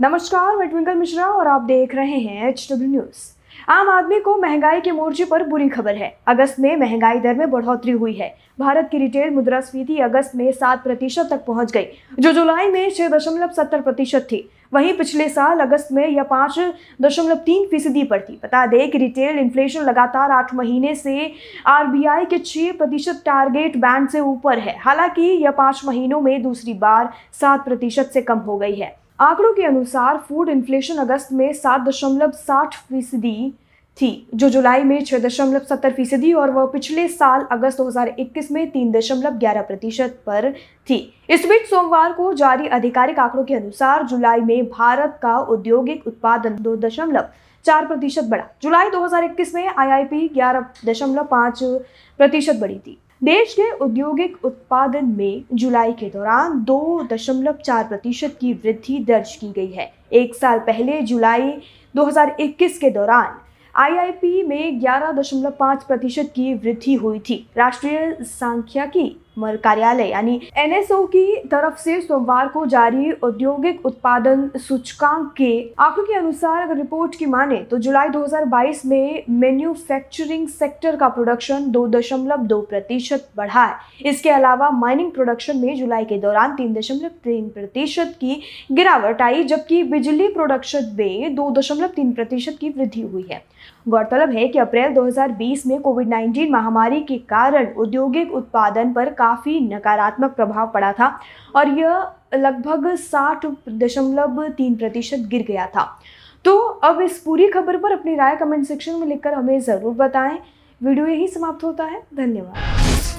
नमस्कार, मैं ट्विंकल मिश्रा और आप देख रहे हैं एच डब्ल्यू न्यूज़ आम आदमी को महँगाई के मोर्चे पर बुरी खबर है। अगस्त में महँगाई दर में बढ़ोतरी हुई है। भारत की रिटेल मुद्रास्फीति अगस्त में सात प्रतिशत तक पहुँच गई, जो जुलाई में छह दशमलव सत्तर प्रतिशत थी। वहीं पिछले साल अगस्त में यह पाँच दशमलव तीन फ़ीसदी पर थी। बता दें कि रिटेल इन्फ्लेशन लगातार आठ महीने से आरबीआई के छह प्रतिशत टारगेट बैंड से ऊपर है। हालाँकि यह पाँच महीनों में दूसरी बार सात प्रतिशत से कम हो गई है। आंकड़ों के अनुसार फ़ूड इन्फ्लेशन अगस्त में सात दशमलव साठ फ़ीसदी थी, जो जुलाई में छह दशमलव सत्तर फ़ीसदी और वह पिछले साल अगस्त 2021 में तीन दशमलव ग्यारह प्रतिशत पर थी। इस बीच सोमवार को जारी आधिकारिक आंकड़ों के अनुसार जुलाई में भारत का औद्योगिक उत्पादन दो दशमलव चार प्रतिशत बढ़ा। जुलाई 2021 में आईआईपी ग्यारह दशमलव पाँच प्रतिशत बढ़ी थी। देश के औद्योगिक उत्पादन में जुलाई के दौरान दो दशमलव चार प्रतिशत की वृद्धि दर्ज की गई है। एक साल पहले जुलाई 2021 के दौरान आईआईपी में 11.5 प्रतिशत की वृद्धि हुई थी। राष्ट्रीय सांख्यिकी कार्यालय, यानी एनएसओ की तरफ़ से सोमवार को जारी औद्योगिक उत्पादन सूचकांक के आंकड़ों के अनुसार अगर रिपोर्ट की माने तो जुलाई 2022 में मैन्युफैक्चरिंग सेक्टर का प्रोडक्शन दो दशमलव दो प्रतिशत बढ़ा है। इसके अलावा माइनिंग प्रोडक्शन में जुलाई के दौरान तीन दशमलव तीन प्रतिशत की गिरावट आई, जबकि बिजली प्रोडक्शन में दो दशमलव तीन प्रतिशत की वृद्धि हुई है। गौरतलब है कि अप्रैल 2020 में कोविड 19 महामारी के कारण औद्योगिक उत्पादन पर काफ़ी नकारात्मक प्रभाव पड़ा था और यह लगभग साठ दशमलव तीन प्रतिशत गिर गया था। तो अब इस पूरी खबर पर अपनी राय कमेंट सेक्शन में लिखकर हमें ज़रूर बताएँ। वीडियो यही समाप्त होता है। धन्यवाद।